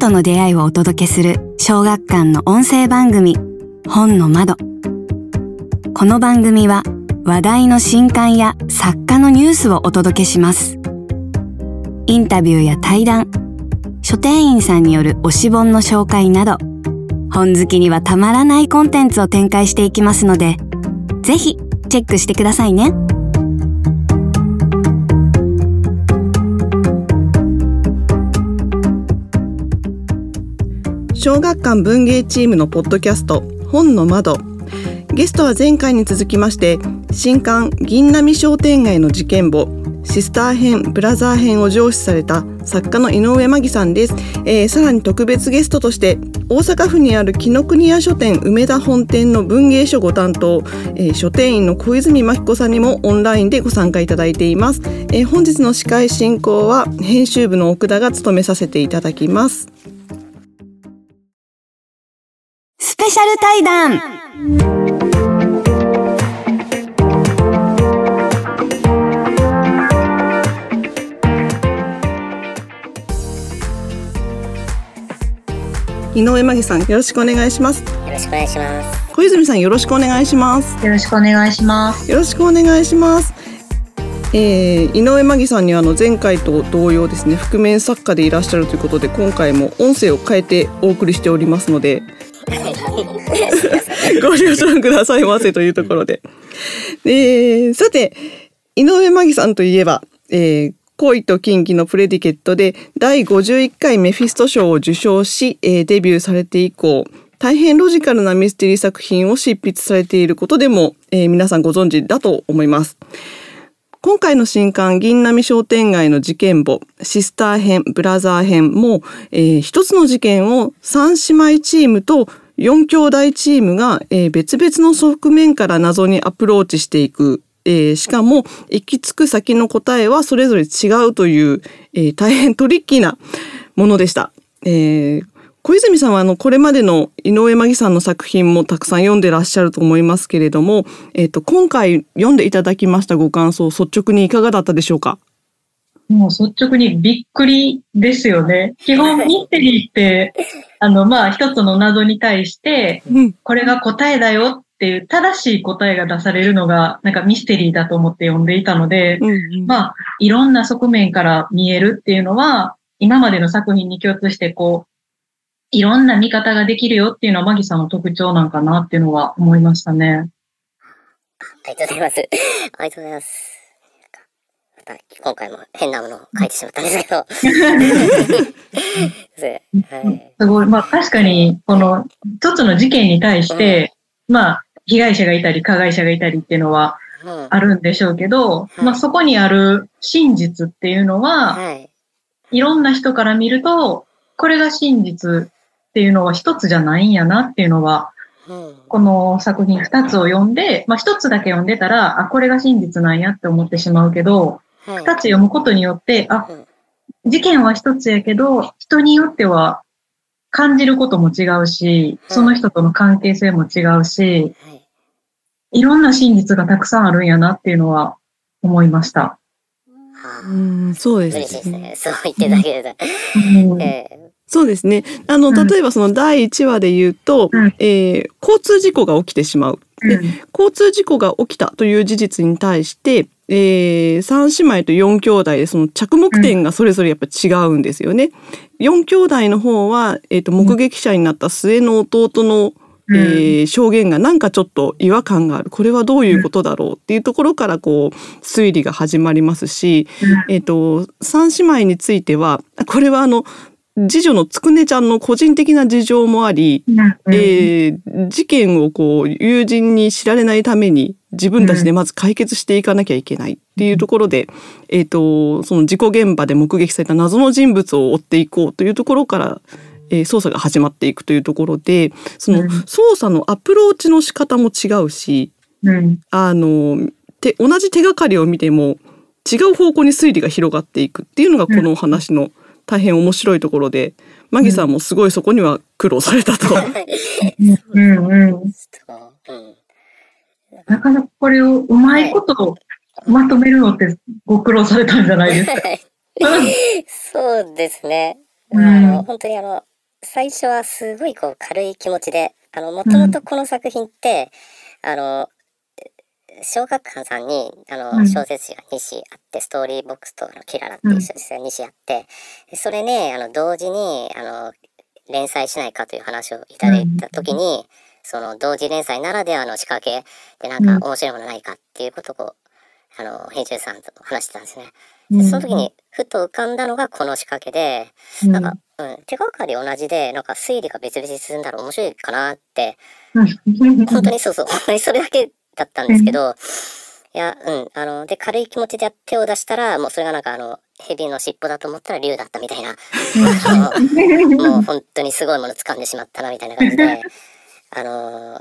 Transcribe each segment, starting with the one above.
との出会いをお届けする小学館の音声番組本の窓この番組は話題の新刊や作家のニュースをお届けしますインタビューや対談書店員さんによる推し本の紹介など本好きにはたまらないコンテンツを展開していきますのでぜひチェックしてくださいね。小学館文芸チームのポッドキャスト本の窓。ゲストは前回に続きまして新刊銀波商店街の事件簿シスター編ブラザー編を上司された作家の井上真紀さんです、えー、さらに特別ゲストとして大阪府にある紀ノ国屋書店梅田本店の文芸書ご担当、えー、書店員の小泉真紀子さんにもオンラインでご参加いただいています、えー、本日の司会進行は編集部の奥田が務めさせていただきます。ャル対談。井上真紀さんよろしくお願いします。よろしくお願いします。小泉さんよろしくお願いします。よろしくお願いします。よろしくお願いします。えー、井上真紀さんにはあの前回と同様ですね覆面作家でいらっしゃるということで今回も音声を変えてお送りしておりますので ご了承くださいませというところで。えー、さて、井上真紀さんといえば、えー、恋と禁忌のプレディケットで第51回メフィスト賞を受賞し、えー、デビューされて以降、大変ロジカルなミステリー作品を執筆されていることでも、えー、皆さんご存知だと思います。今回の新刊銀波商店街の事件簿シスター編ブラザー編も、えー、一つの事件を三姉妹チームと4兄弟チームが、え、別々の側面から謎にアプローチしていく、えー、しかも行き着く先の答えはそれぞれ違うという、えー、大変トリッキーなものでした。えー、小泉さんはあのこれまでの井上真紀さんの作品もたくさん読んでらっしゃると思いますけれども、えーと、今回読んでいただきましたご感想率直にいかがだったでしょうか？もう率直にびっくりですよね。基本ミステリーって あの、まあ、一つの謎に対して、これが答えだよっていう正しい答えが出されるのが、なんかミステリーだと思って読んでいたので、うんうん、まあ、いろんな側面から見えるっていうのは、今までの作品に共通して、こう、いろんな見方ができるよっていうのは、マギさんの特徴なんかなっていうのは思いましたね。ありがとうございます。ありがとうございます。た今回も変なものを書いてしまったんですけど。すごい。まあ確かに、この一つの事件に対して、うん、まあ被害者がいたり加害者がいたりっていうのはあるんでしょうけど、うん、まあそこにある真実っていうのは、はい、いろんな人から見ると、これが真実っていうのは一つじゃないんやなっていうのは、この作品二つを読んで、まあ一つだけ読んでたら、あ、これが真実なんやって思ってしまうけど、二、つ読むことによって、あ、事件は一つやけど、人によっては感じることも違うし、その人との関係性も違うし、いろんな真実がたくさんあるんやなっていうのは思いました。うん、そうですね。ですね。そう言ってたけれど。うんえーそうですね。あの、例えばその第1話で言うと、うん、えー、交通事故が起きてしまう。で、交通事故が起きたという事実に対して、えー、3姉妹と4兄弟でその着目点がそれぞれやっぱ違うんですよね。うん、4兄弟の方は、えーと、目撃者になった末の弟の、うん、えー、証言がなんかちょっと違和感がある。これはどういうことだろうっていうところからこう推理が始まりますし、えーと、と3姉妹についてはこれはあの次女のつくねちゃんの個人的な事情もあり、うん、えー、事件をこう友人に知られないために自分たちでまず解決していかなきゃいけないっていうところで、うん、えっ、ー、とその事故現場で目撃された謎の人物を追っていこうというところから、えー、捜査が始まっていくというところでその捜査のアプローチの仕方も違うし、うん、あのて同じ手がかりを見ても違う方向に推理が広がっていくっていうのがこのお話の大変面白いところで、マギさんもすごいそこには苦労されたと。うん。うん。なかなかこれをうまいことまとめるのってご苦労されたん。じゃないですか。そうですね。あの、本当にあの、最初はすごいこう軽い気持ちで、あの、もともとこの作品って、うん、あの、小学館さんにあの、小説誌が2誌あってストーリーボックスとあのキララっていう小説が2誌あって、それねあの同時にあの連載しないかという話をいただいた時に、その同時連載ならではの仕掛けでなんか面白いものないかっていうことを、あの編集さんと話してたんですね。でその時にふと浮かんだのがこの仕掛けで、なんか、うん、手がかり同じでなんか推理が別々に進んだら面白いかなって 本当にそうそう本当にそれだけだったんですけど、いや、うん、あの、で、軽い気持ちで手を出したら、もうそれがなんかあの、蛇の尻尾だと思ったら竜だったみたいな、もう本当にすごいもの掴んでしまったなみたいな感じで、あの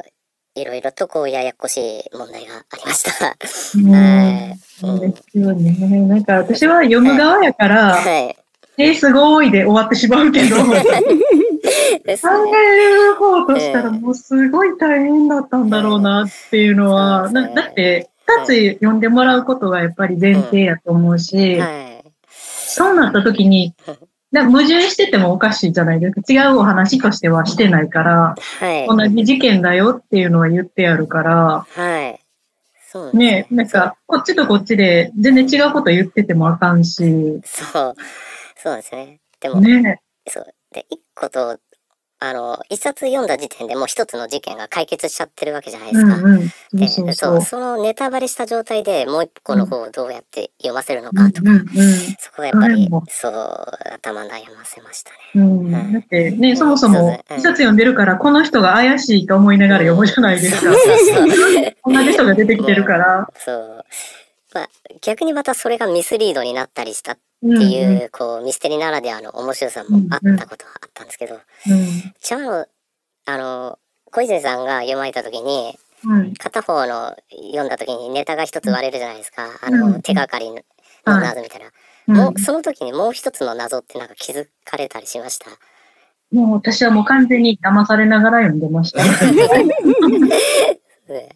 いろいろとこうややこしい問題がありました。はい。そうですよね。なんか私は読む側やから、はい。えー、すごいで終わってしまうけど、考える方としたらもうすごい大変だったんだろうなっていうのは、だだって2つ読んでもらうことがやっぱり前提やと思うし、そうなった時に、矛盾しててもおかしいじゃないですか。違うお話としてはしてないから、はい、同じ事件だよっていうのは言ってやるから、はい。そうね、ねなんか、こっちとこっちで全然違うこと言っててもあかんし。そう。そうですね。でも、ね、そう。で、一個と、あの、一冊読んだ時点でもう一つの事件が解決しちゃってるわけじゃないですか。うんうん、でそうそうそのネタバレした状態でもう一個の方をどうやって読ませるのかとか、うんうんうん、そこがやっぱり、そう、頭悩ませましたね。うん、だってね、そもそも一冊読んでるから、この人が怪しいと思いながら読むじゃないですか。同じ人が出てきてるから。そう。まあ、逆にまたそれがミスリードになったりしたっていう、うん、こう、ミステリーならではの面白さもあったことはあったんですけど、うあの、小泉さんが読まれた時に、片方の読んだ時にネタが一つ割れるじゃないですか。あの、手がかりの謎みたいな。もう、その時にもう一つの謎ってなんか気づかれたりしました？もう私はもう完全に騙されながら読んでました。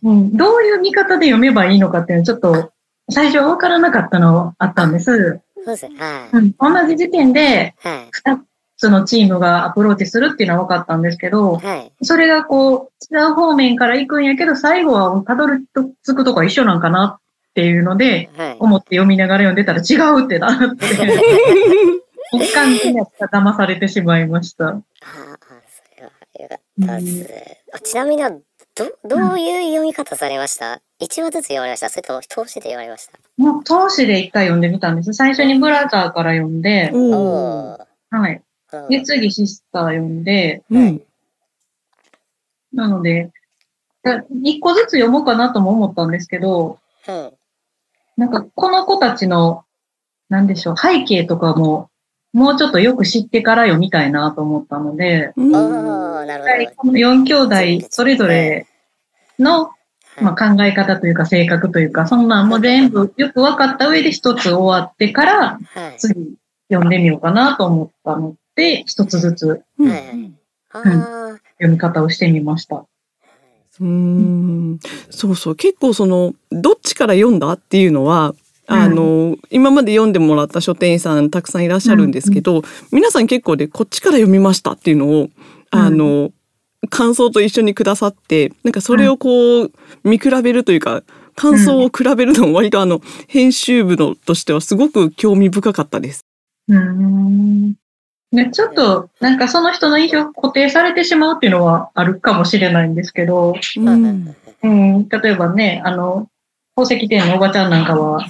うん、どういう見方で読めばいいのかっていうのはちょっと最初わからなかったのあったんです。そうですはい、うん。同じ時点で、二つのチームがアプローチするっていうのは分かったんですけど、はい、それがこう、違う方面から行くんやけど、最後はたどり着くとこは一緒なんかなっていうので、はい、思って読みながら読んでたら違うってなって、一貫にやった騙されてしまいました。ああ、それはよかったです。うん、ちなみにど、どういう読み方されました、1話ずつ読まれました？それとも投資で読まれました？もう投資で一回読んでみたんです。最初にブラザーから読んで、はい。で、次シスター読んで、うん、なので、一個ずつ読もうかなとも思ったんですけど、うん、なんかこの子たちの、なんでしょう、背景とかも、もうちょっとよく知ってから読みたいなと思ったので、うん、あなるほど。4兄弟それぞれのまあ、考え方というか性格というか、そんなんも全部よく分かった上で一つ終わってから、次読んでみようかなと思ったので、一つずつ、うん、読み方をしてみました。うん、そうそう。結構その、どっちから読んだっていうのは、あの、うん、今まで読んでもらった書店員さんたくさんいらっしゃるんですけど、うん、皆さん結構でこっちから読みましたっていうのを、あの、感想と一緒にくださってなんかそれをこう見比べるというか感想を比べるのも割とあの編集部のとしてはすごく興味深かったです。うん。ね、ちょっとなんかその人の印象固定されてしまうっていうのはあるかもしれないんですけど、うん、うん、例えばね、あの、宝石店のおばちゃんなんかは、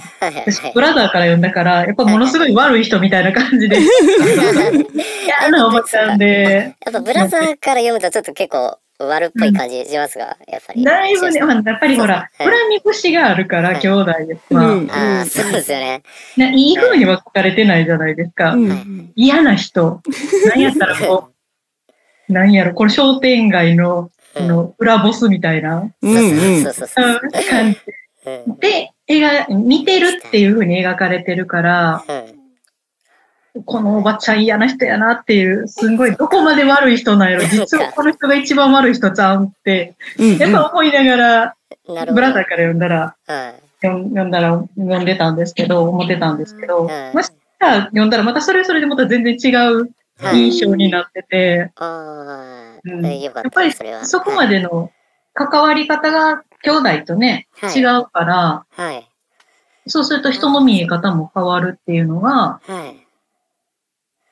ブラザーから読んだから、やっぱものすごい悪い人みたいな感じで、嫌なおばちゃんで。やっぱブラザーから読むとちょっと結構悪っぽい感じしますが、やっぱり。だいぶね、やっぱりほら、恨み節があるから、兄弟です。まあ、あそうですよね。いい風には書かれてないじゃないですか。嫌な人。なんやったらこう、なんやろ、これ商店街の、の裏ボスみたいな。そうそうそうそう。感じ。で、描、見てるっていうふうに描かれてるから、このおばちゃん嫌な人やなっていう、すんごいどこまで悪い人なんやろ、実はこの人が一番悪い人ちゃうんって、やっぱ思いながら、ブラザーから読んだら、読んだら読んでたんですけど、思ってたんですけど、もしか読んだらまたそれそれでまた全然違う印象になってて。やっぱりそこまでの関わり方が兄弟とね、はい、違うから、はい、そうすると人の見え方も変わるっていうのが、はい、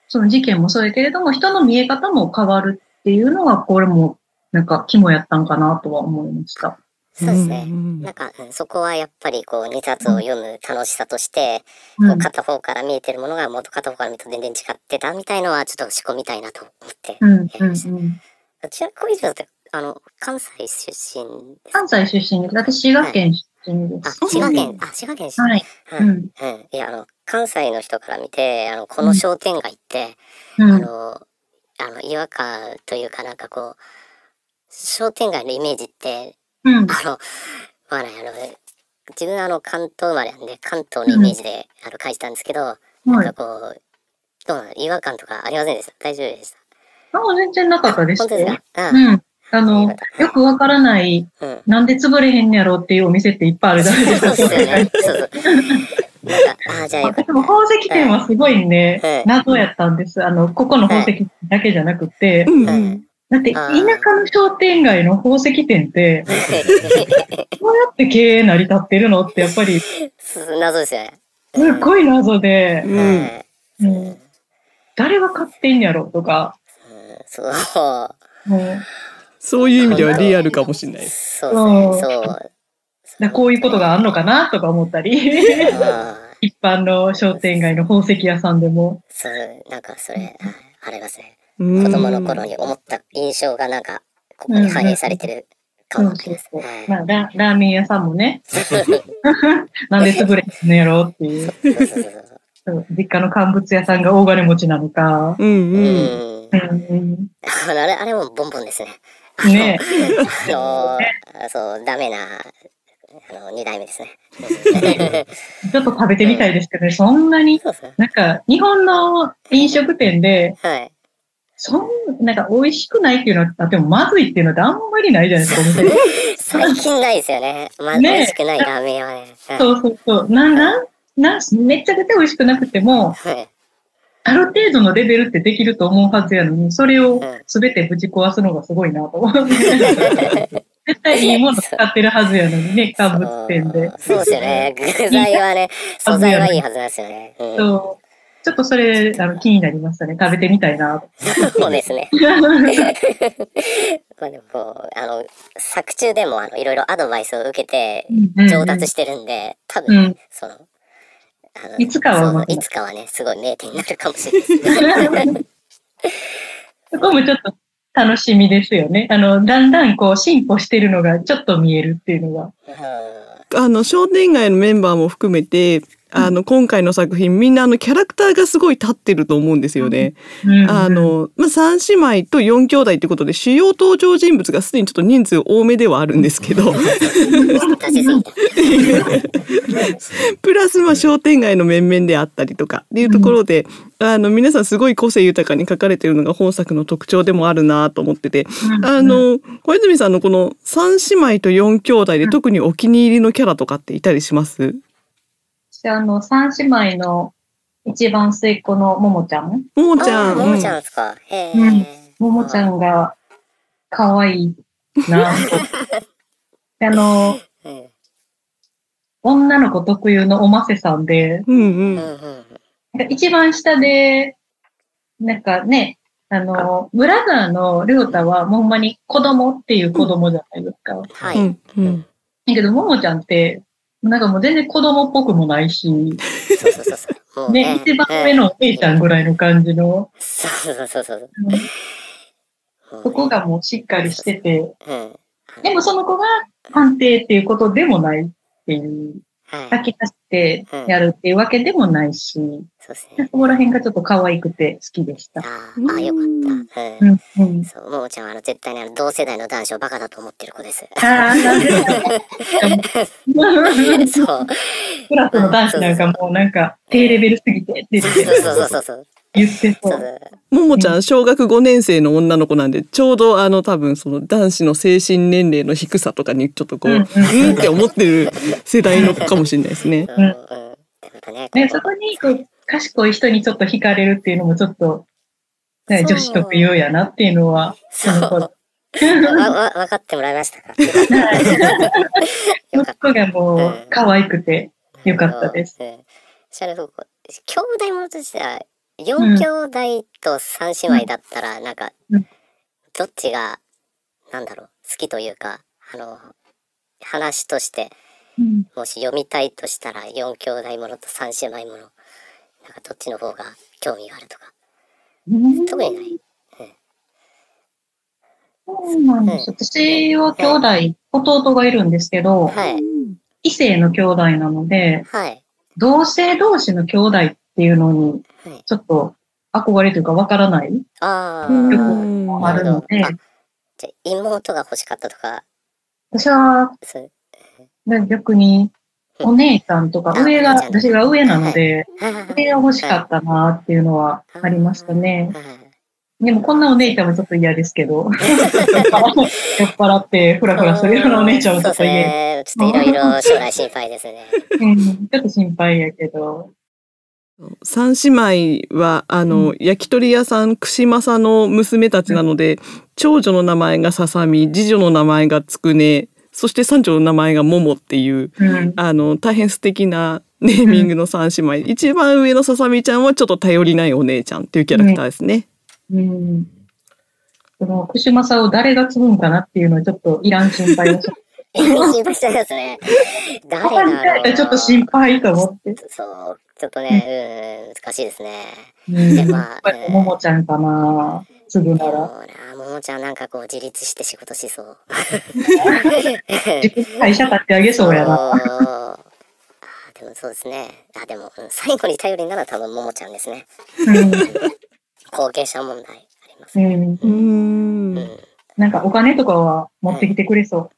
その事件もそうやけれども、人の見え方も変わるっていうのが、これもなんか肝やったんかなとは思いました。そうですね。なんか、そこはやっぱりこう、2冊を読む楽しさとして、うん、こう片方から見えてるものがもっと片方から見ると全然違ってたみたいのはちょっと仕込みたいなと思ってやりました。うんうんうん、ちなみに小泉さんって、あの、関西出身関西出身です。私、滋賀県出身です。あ、滋賀県、あ、滋賀県出身。はい。うん。うん。いや、あの、関西の人から見て、あの、この商店街って、うん、あの、あの、違和感というかなんかこう、商店街のイメージって、うん、あの、まあね、あの、自分はあの関東生まれなんで関東のイメージで、あの書いてたんですけど、なんかこう、どうなの？違和感とかありませんでした？大丈夫でした？あ、全然なかったです。本当ですか？うん。あの、よくわからない、うん、なんで潰れへんやろっていうお店っていっぱいあるじゃないですか。そうですよね。そう。そう。あじゃあでも宝石店はすごいね、謎やったんです。あの、ここの宝石だけじゃなくて、うん。だって、田舎の商店街の宝石店って、どうやって経営成り立ってるのってやっぱり、謎ですよね。すっごい謎で、うん、誰が買ってんやろとか、そう。そういう意味ではリアルかもしれない。そうそうだこういうことがあるのかなとか思ったり、一般の商店街の宝石屋さんでも。そう、なんかそれ、ありますね。子供の頃に思った印象がなんか、ここに反映されてるかもしれないです。まあラ、ラーメン屋さんもね、なんで潰れてんのやろうっていう。実家の乾物屋さんが大金持ちなのか。うんうん。あれ、あれもボンボンですね。ね。あの、そう、ダメな、あの、二代目ですね。ちょっと食べてみたいですけどね、そんなに、なんか、日本の飲食店で、はい。そんなんか美味しくないっていうのは、あってもまずいっていうのってあんまりないじゃないですか、最近ないですよね。まず、美味しくないラーメン屋はね。そうそうそう。な、な、な、めちゃくちゃ美味しくなくても、はい、ある程度のレベルってできると思うはずやのに、それを全てぶち壊すのがすごいなと思う。絶対いいもの使ってるはずやのにね、乾物店で。そうですよね。具材はね、素材はいいはずなんですよね。うん、そう。ちょっとそれ、あの、気になりましたね。食べてみたいな。そうですね。まあでもこう、あの、作中でも、あの、いろいろアドバイスを受けて、上達してるんで、多分、うん、そのいつかは、いつかはね、すごい名店になるかもしれないです。そこもちょっと楽しみですよね。あの、だんだんこう進歩してるのがちょっと見えるっていうのが。あの、商店街のメンバーも含めて、あの、今回の作品、みんなあの、キャラクターがすごい立ってると思うんですよね。うん。あの、まあ、三姉妹と四兄弟ってことで、主要登場人物がすでにちょっと人数多めではあるんですけど。プラス、まあ、商店街の面々であったりとかっていうところで、うん、あの、皆さんすごい個性豊かに書かれてるのが本作の特徴でもあるなと思ってて、あの、小泉さんのこの三姉妹と四兄弟で特にお気に入りのキャラとかっていたりします？私、あの、三姉妹の一番末っ子のももちゃん。ももちゃん。ももちゃんですか。へうん。ももちゃんが可愛いな。あの、女の子特有のおませさんで、うんうん、一番下で、なんかね、あの、ブラザーのりょうたは、ほんまに子供っていう子供じゃないですか。はい。うん。だけど、ももちゃんって、なんかもう全然子供っぽくもないし、そうそうそうそう。ね、一番上のお姉ちゃんぐらいの感じの。そうそうそうそう。そこがもうしっかりしてて、でもその子が判定っていうことでもないっていう。書き出してやるっていうわけでもないし、そうですね。そこら辺がちょっと可愛くて好きでした。ああ、よかった。うん。うん、そう、ももちゃんはあの絶対にあの同世代の男子をバカだと思ってる子です。ああ、なんで？そう。クラスの男子なんかもうなんか低レベルすぎてそうそうそうそう。言ってそう。ももちゃん小学5年生の女の子なんでちょうどあの多分その男子の精神年齢の低さとかにちょっとこう、うん、うん。って思ってる世代の子かもしれないですね。うんね、そこにこう賢い人にちょっと惹かれるっていうのもちょっと女子特有やなっていうのは、その頃。わ、わ、分かってもらいましたか？息子がもう可愛くてよかったです。うん、シャルフ兄弟ものとしては、4兄弟と3姉妹だったら、なんか、どっちが、なんだろう、好きというか、あの、話として、もし読みたいとしたら、4兄弟ものと3姉妹もの、なんかどっちの方が興味があるとか。特にない。そうなんです。私は兄弟、弟がいるんですけど、はい、異性の兄弟なので、はい、同性同士の兄弟っていうのに、ちょっと憧れというかわからない。あもあるので。じゃ妹が欲しかったとか。私は、逆に、お姉ちゃんとか、上が、私が上なので、上が欲しかったなっていうのはありましたね。でもこんなお姉ちゃんもちょっと嫌ですけど、酔っ払ってフラフラするようなお姉ちゃんもちょっと嫌。です。ちょっといろいろ将来心配ですね。うん、ちょっと心配やけど。三姉妹はあの、うん、焼き鳥屋さん串正の娘たちなので、うん、長女の名前がささみ次女の名前がつくねそして三女の名前がももっていう、うん、あの大変素敵なネーミングの三姉妹、一番上のささみちゃんはちょっと頼りないお姉ちゃんっていうキャラクターですね。うん。その、串正を誰が継ぐんかなっていうのはちょっといらん心配をし 心配しちゃいますね。誰だろうちょっと心配と思って。そう、ちょっとね、うん、難しいですね。うん、で、まあ、ももちゃんかな、継ぐなら。ももちゃんなんかこう自立して仕事しそう。会社立ってあげそうやな。あでもそうですね。あ、でも、最後に頼りなら多分ももちゃんですね。後継者問題ありますね。うん。なんかお金とかは持ってきてくれそう。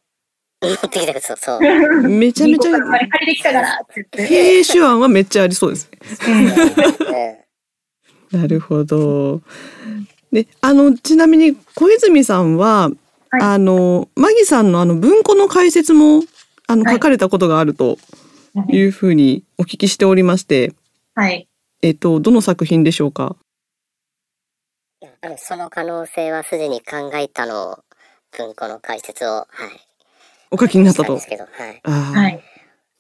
持ってきてくれそう。そう。めちゃめちゃ。借りてきたからって言って。経営手腕はめっちゃありそうですね。なるほど。で、あの、ちなみに小泉さん。は、はい、あの、マギさん。のあの文庫の解説も、あの、書かれたことがあるというふうにお聞きしておりまして。はい。えっと、どの作品でしょうかあのその可能性はすでに考えたのを、文庫の解説を、はい。お書きになったと。ですけど、はい。はい。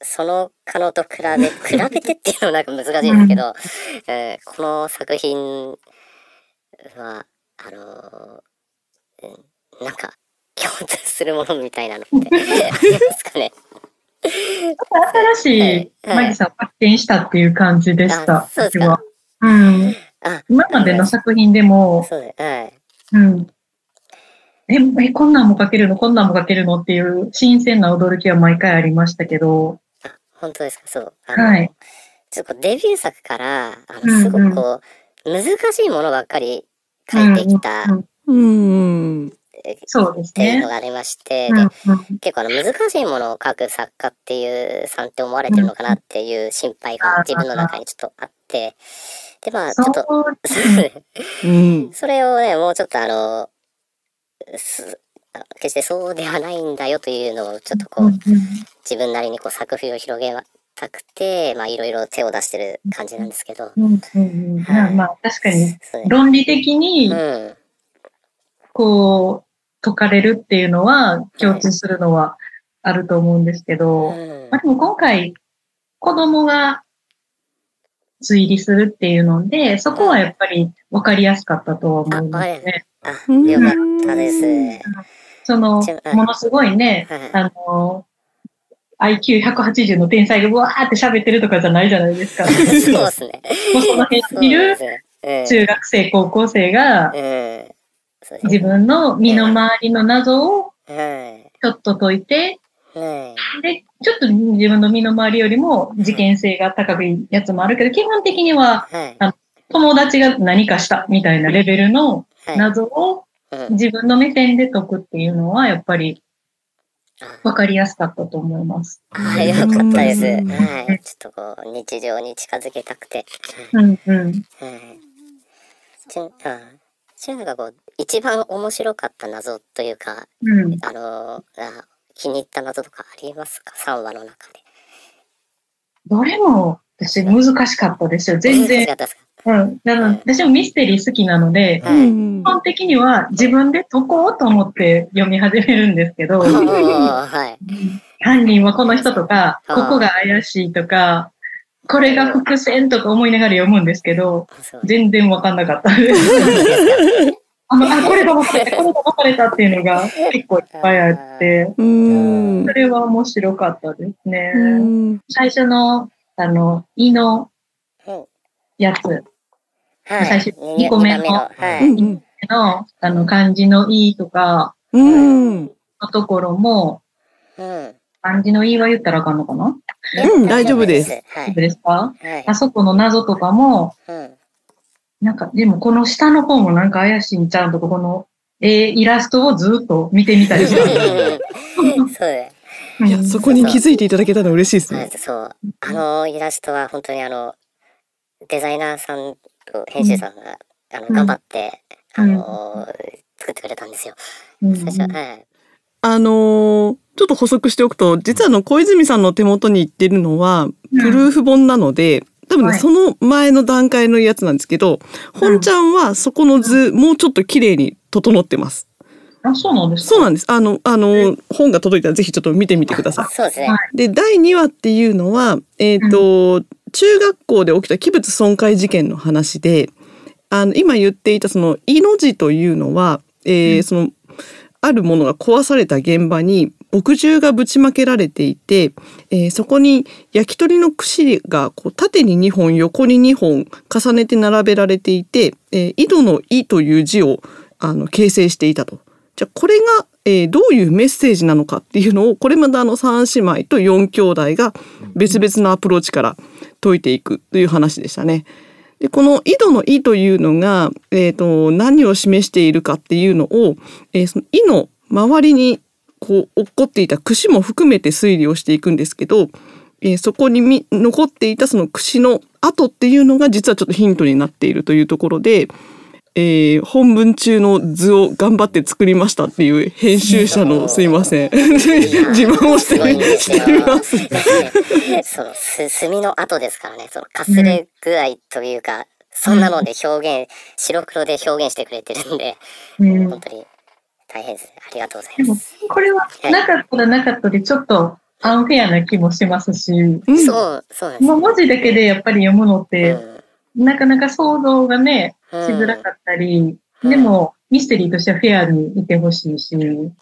その可能と比べ、比べてっていうのはなんか難しいんですけど、うん、えー、この作品は、あのー、うん、なんか共通するものみたいなのってありますかね？新しいマギさんを発見したっていう感じでした。そうですか。うん。今までの作品でも、そうです。はい。うん。え、え、こんなんも書けるの？こんなんも書けるの？っていう新鮮な驚きは毎回ありましたけど。あ、本当ですか、そう。はい。ちょっとデビュー作から、あの、すごくこう、うんうん、難しいものばっかり書いてきた。うん。そうですね。っていうのがありまして、で、結構あの難しいものを書く作家っていうさんって思われてるのかなっていう心配が自分の中にちょっとあって、で、まあ、ちょっと、うん、それをね、もうちょっとあの、す決してそうではないんだよというのをちょっとこう、自分なりにこう作風を広げたくて、まあいろいろ手を出してる感じなんですけど。うんうんはい、まあ確かに論理的に、こう、解かれるっていうのは共通するのはあると思うんですけど、はい、まあでも今回子供が推理するっていうので、そこはやっぱり分かりやすかったとは思いますね。あ、よかったです。その、ものすごいね、あの、IQ180 の天才がわーって喋ってるとかじゃないじゃないですか。そうですね。もうその辺にいる中学生、高校生が、自分の身の回りの謎をちょっと解いて、で、ちょっと自分の身の回りよりも事件性が高いやつもあるけど、基本的には、友達が何かしたみたいなレベルの謎を自分の目線で解くっていうのは、やっぱり分かりやすかったと思います。はい、よかったです。はい。ちょっとこう、日常に近づけたくて。うんうん。はい。ちゅ、あ、ちゅんがこう、一番面白かった謎というか、うん、あの、あ気に入った謎とかありますか ?3 話の中で。どれも私難しかったですよ。全然。うん。あの、私もミステリー好きなので、うん、基本的には自分で解こうと思って読み始めるんですけど、はい、犯人はこの人とか、ここが怪しいとか、これが伏線とか思いながら読むんですけど、全然わかんなかった。あの、あ、これが分かれた、これが分かれたっていうのが結構いっぱいあって、それは面白かったですね。最初の、あの、胃のやつ。はい、最初、2個目の、はい、の、あの、漢字のいいとか、うん、のところも、うん、漢字のいいは言ったらあかんのかな？うん、大丈夫です。大丈夫です。か、はい、あそこの謎とかも、うん。なんか、でもこの下の方もなんか怪しいんちゃうとか、この、えー、イラストをずっと見てみたりして。そういや、そこに気づいていただけたの嬉しいですね。そう。あのイラストは本当にあの、デザイナーさんと編集さんが、あの、頑張って、あの作ってくれたんですよ。最初、はい。あのー、ちょっと補足しておくと、実はあの、小泉さんの手元に行ってるのは、プルーフ本なので、多分ね、はい、その前の段階のやつなんですけど、本ちゃんはそこの図、もうちょっと綺麗に整ってます。あ、そうなんですそうなんです。あの、あの、本が届いたらぜひちょっと見てみてください。そうですね。で、第2話っていうのは、えっ、ー、と、うん、中学校で起きた器物損壊事件の話で、あの、今言っていたその、いの字というのは、えー、うん、その、あるものが壊された現場に墨汁がぶちまけられていて、えー、そこに焼き鳥の串がこう縦に2本横に2本重ねて並べられていて、えー、井戸の「井」という字をあの形成していたと。じゃあこれが、えー、どういうメッセージなのかっていうのをこれまであの3姉妹と4兄弟が別々のアプローチから解いていくという話でしたね。でこの井戸の「井」というのが、えーと、何を示しているかっていうのを、えー、その井の周りにこう起こっていた串も含めて推理をしていくんですけど、えー、そこにみ残っていたその串の跡っていうのが実はちょっとヒントになっているというところで、えー、本文中の図を頑張って作りましたっていう編集者のすいません自慢をしてしています。その墨の跡ですからねそのかすれ具合というか、うん、そんなので表現、白黒で表現してくれてるんで、うん、本当に大変です。ありがとうございます。これはなかったらなかったで、ちょっとアンフェアな気もしますし。うん、そう、そうです。文字だけでやっぱり読むのって、うん、なかなか想像がね、しづらかったり、うん、でもミステリーとしてはフェアにいてほしいし。うん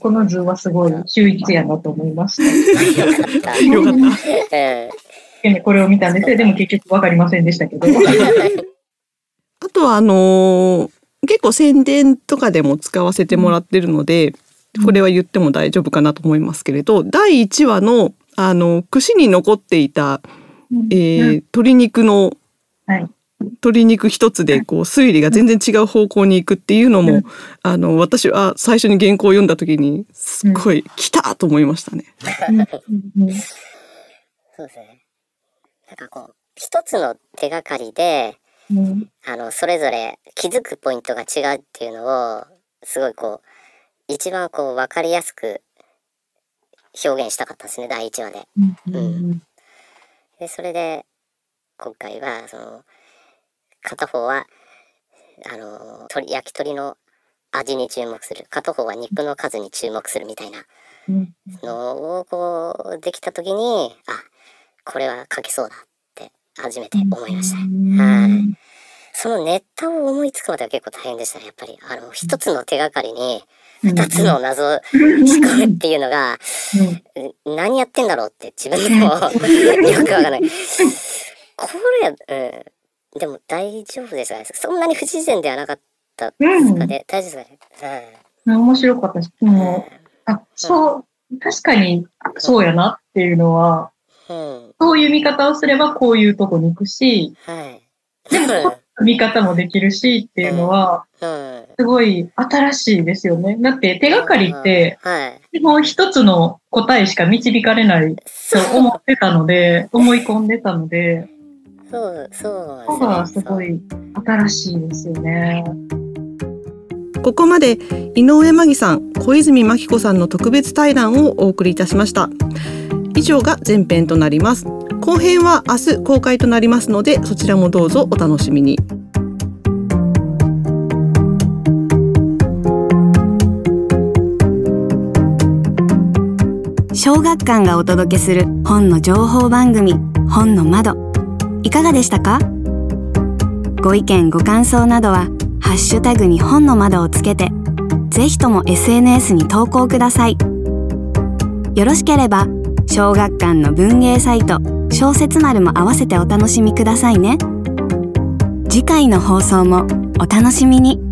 この図はすごい秀逸やなと思いました。よかった。よかった。これを見たんですよ。でも結局わかりませんでしたけど。あとはあのー、結構宣伝とかでも使わせてもらってるので、これは言っても大丈夫かなと思いますけれど、第1話のあの串に残っていた、えー、鶏肉の、はい、鶏肉一つでこう推理が全然違う方向に行くっていうのも、あの私は最初に原稿を読んだ時にすっごい来たと思いましたね。そうですね。なんかこう一つの手がかりでうん、あのそれぞれ気づくポイントが違うっていうのをすごいこう一番こう分かりやすく表現したかったですね第1話で。うん、うん、でそれで今回はその片方はあの鳥焼き鳥の味に注目する片方は肉の数に注目するみたいなのをこうできた時にあこれは書けそうだ初めて思いました。はい。そのネタを思いつくまでは結構大変でしたね、やっぱり。あの、一つの手がかりに、二つの謎を仕込むっていうのが、何やってんだろうって自分でも よくわかんない。これ、うん、でも大丈夫ですかね。そんなに不自然ではなかったですかね。大丈夫ですかね。うん、面白かったし、もう、あ、そう、確かにそうやなっていうのは、うん、そういう見方をすればこういうとこに行くし、はい、でも、見方もできるしっていうのは、すごい新しいですよね。だって手がかりって、基本一つの答えしか導かれないと思ってたので、思い込んでたので、そう、そう、そこがすごい新しいですよね。ここまで井上真紀さん、小泉真紀子さんの特別対談をお送りいたしました。以上が前編となります後編は明日公開となりますのでそちらもどうぞお楽しみに小学館がお届けする本の情報番組本の窓いかがでしたか？ご意見ご感想などはハッシュタグに本の窓をつけてぜひとも SNS に投稿ください。よろしければ小学館の文芸サイト小説丸も合わせてお楽しみくださいね。次回の放送もお楽しみに。